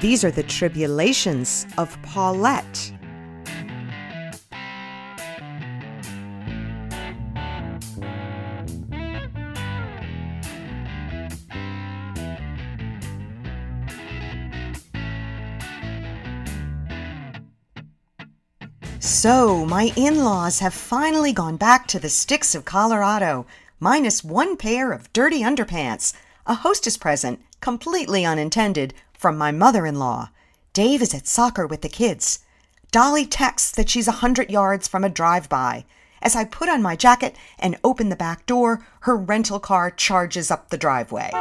These are the tribulations of Paulette. So, my in laws have finally gone back to the sticks of Colorado, minus one pair of dirty underpants, a hostess present, completely unintended, from my mother in law. Dave is at soccer with the kids. Dolly texts that she's a hundred yards from a drive by. As I put on my jacket and open the back door, her rental car charges up the driveway.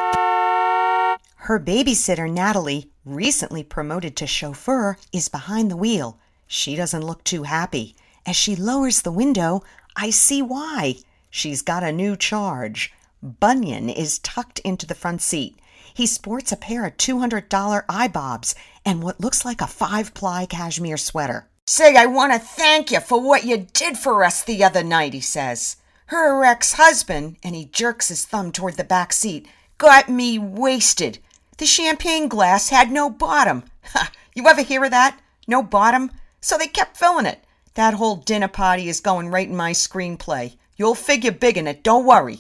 Her babysitter, Natalie, recently promoted to chauffeur, is behind the wheel. She doesn't look too happy. As she lowers the window, I see why. She's got a new charge. Bunyan is tucked into the front seat. He sports a pair of $200 eye bobs and what looks like a five ply cashmere sweater. Say, I want to thank you for what you did for us the other night, he says. Her ex husband, and he jerks his thumb toward the back seat, got me wasted. The champagne glass had no bottom. Ha! You ever hear of that? No bottom? So they kept filling it. That whole dinner party is going right in my screenplay. You'll figure big in it, don't worry.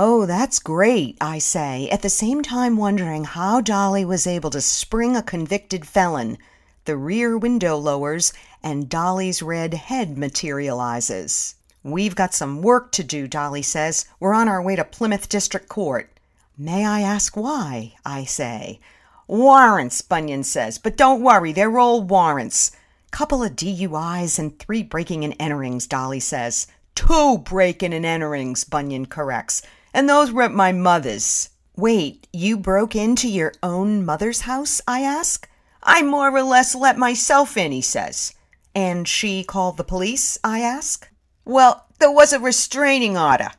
Oh, that's great, I say, at the same time wondering how Dolly was able to spring a convicted felon. The rear window lowers, and Dolly's red head materializes. We've got some work to do, Dolly says. We're on our way to Plymouth District Court. May I ask why? I say. Warrants, Bunyan says, but don't worry, they're all warrants. Couple of DUIs and three breaking and enterings, Dolly says. Two breaking and enterings, Bunyan corrects. And those were at my mother's. Wait, you broke into your own mother's house? I ask. I more or less let myself in, he says. And she called the police? I ask. Well, there was a restraining order.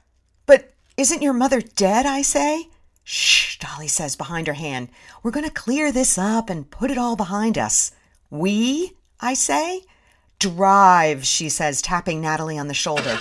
But isn't your mother dead? I say. Shh, Dolly says behind her hand. We're going to clear this up and put it all behind us. We? I say. Drive, she says, tapping Natalie on the shoulder.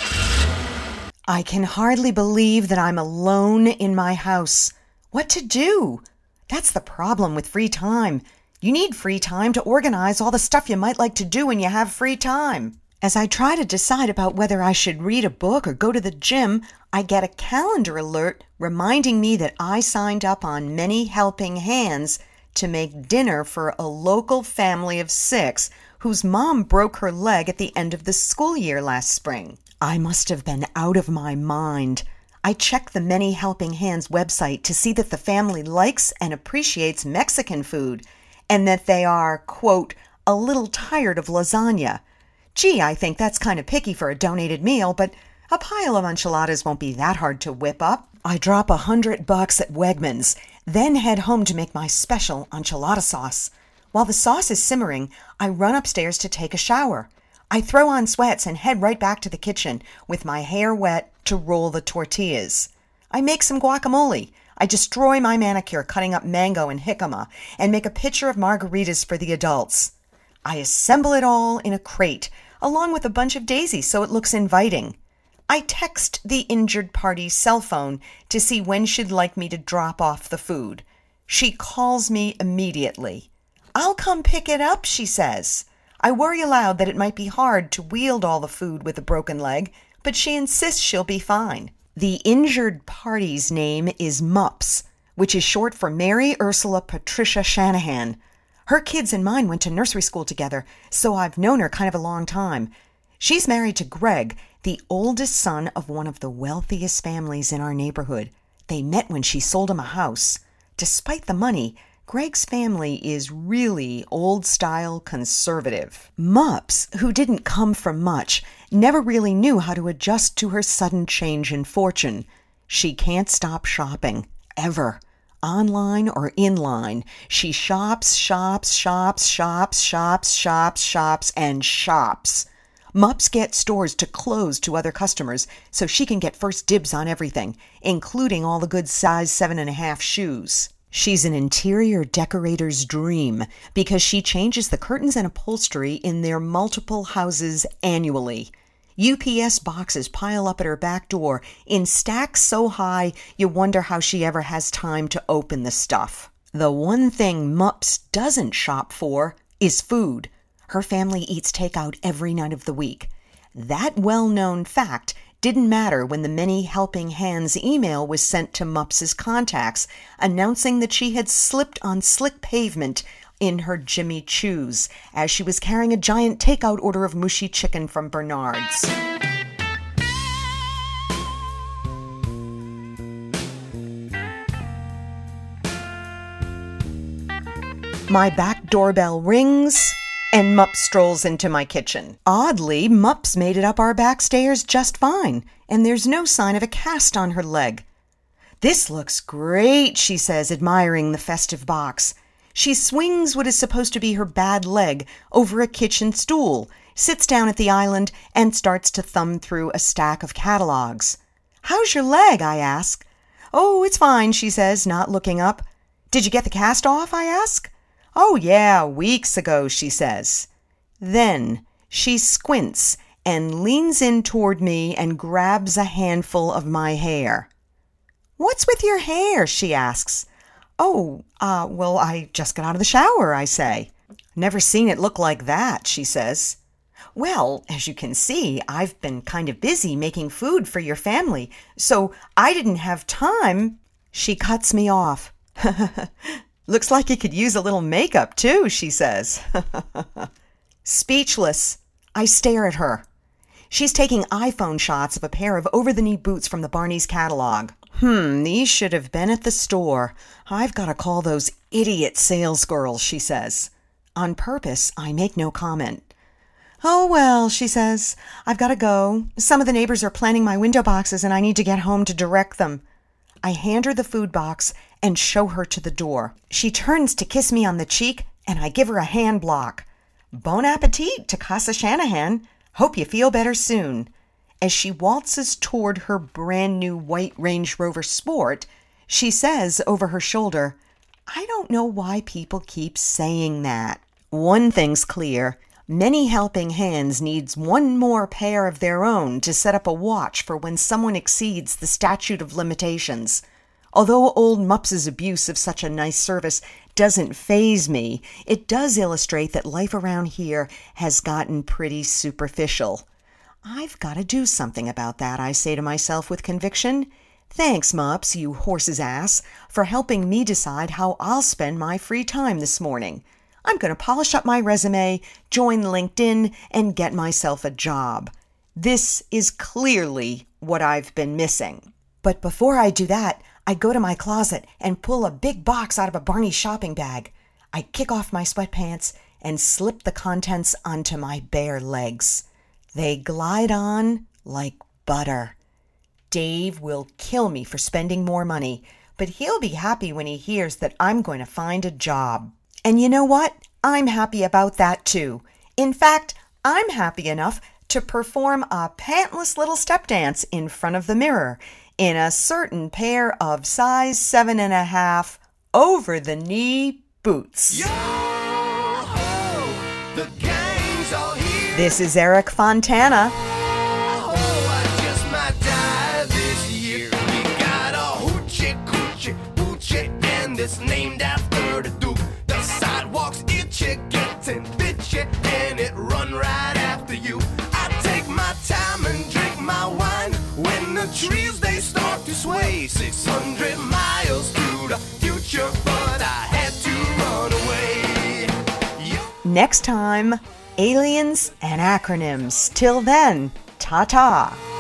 I can hardly believe that I'm alone in my house. What to do? That's the problem with free time. You need free time to organize all the stuff you might like to do when you have free time. As I try to decide about whether I should read a book or go to the gym, I get a calendar alert reminding me that I signed up on Many Helping Hands to make dinner for a local family of six whose mom broke her leg at the end of the school year last spring. I must have been out of my mind. I checked the Many Helping Hands website to see that the family likes and appreciates Mexican food and that they are, quote, a little tired of lasagna. Gee, I think that's kind of picky for a donated meal, but a pile of enchiladas won't be that hard to whip up. I drop a hundred bucks at Wegmans, then head home to make my special enchilada sauce. While the sauce is simmering, I run upstairs to take a shower. I throw on sweats and head right back to the kitchen with my hair wet to roll the tortillas. I make some guacamole. I destroy my manicure cutting up mango and jicama and make a pitcher of margaritas for the adults. I assemble it all in a crate along with a bunch of daisies so it looks inviting. I text the injured party's cell phone to see when she'd like me to drop off the food. She calls me immediately. I'll come pick it up, she says. I worry aloud that it might be hard to wield all the food with a broken leg, but she insists she'll be fine. The injured party's name is Mups, which is short for Mary Ursula Patricia Shanahan. Her kids and mine went to nursery school together, so I've known her kind of a long time. She's married to Greg, the oldest son of one of the wealthiest families in our neighborhood. They met when she sold him a house. Despite the money, Greg's family is really old style conservative. Mups, who didn't come from much, never really knew how to adjust to her sudden change in fortune. She can't stop shopping, ever. Online or in line, she shops, shops, shops, shops, shops, shops, shops, and shops. Mups gets stores to close to other customers so she can get first dibs on everything, including all the good size seven and a half shoes. She's an interior decorator's dream because she changes the curtains and upholstery in their multiple houses annually. UPS boxes pile up at her back door in stacks so high you wonder how she ever has time to open the stuff. The one thing Mups doesn't shop for is food. Her family eats takeout every night of the week. That well known fact didn't matter when the Many Helping Hands email was sent to Mups's contacts announcing that she had slipped on slick pavement in her Jimmy Choos as she was carrying a giant takeout order of mushy chicken from Bernard's. My back doorbell rings and Mups strolls into my kitchen. Oddly, Mups made it up our back stairs just fine, and there's no sign of a cast on her leg. This looks great, she says, admiring the festive box. She swings what is supposed to be her bad leg over a kitchen stool, sits down at the island, and starts to thumb through a stack of catalogs. How's your leg? I ask. Oh, it's fine, she says, not looking up. Did you get the cast off? I ask. Oh, yeah, weeks ago, she says. Then she squints and leans in toward me and grabs a handful of my hair. What's with your hair? she asks. Oh, uh, well, I just got out of the shower, I say. Never seen it look like that, she says. Well, as you can see, I've been kind of busy making food for your family, so I didn't have time. She cuts me off. Looks like he could use a little makeup, too, she says. Speechless, I stare at her. She's taking iPhone shots of a pair of over the knee boots from the Barney's catalog. Hmm, these should have been at the store. I've got to call those idiot sales girls, she says. On purpose, I make no comment. Oh, well, she says, I've got to go. Some of the neighbors are planning my window boxes and I need to get home to direct them. I hand her the food box and show her to the door. She turns to kiss me on the cheek, and I give her a hand block. Bon appetit to Casa Shanahan. Hope you feel better soon. As she waltzes toward her brand new white Range Rover Sport, she says over her shoulder, I don't know why people keep saying that. One thing's clear. Many helping hands needs one more pair of their own to set up a watch for when someone exceeds the statute of limitations. Although old Mups's abuse of such a nice service doesn't faze me, it does illustrate that life around here has gotten pretty superficial. I've got to do something about that, I say to myself with conviction. Thanks, Mups, you horse's ass, for helping me decide how I'll spend my free time this morning. I'm going to polish up my resume, join LinkedIn, and get myself a job. This is clearly what I've been missing. But before I do that, I go to my closet and pull a big box out of a Barney shopping bag. I kick off my sweatpants and slip the contents onto my bare legs. They glide on like butter. Dave will kill me for spending more money, but he'll be happy when he hears that I'm going to find a job. And you know what? I'm happy about that too. In fact, I'm happy enough to perform a pantless little step dance in front of the mirror in a certain pair of size seven and a half over the knee boots. this is Eric Fontana. 600 miles to the future, but I had to run away. Next time, aliens and acronyms. Till then, ta ta.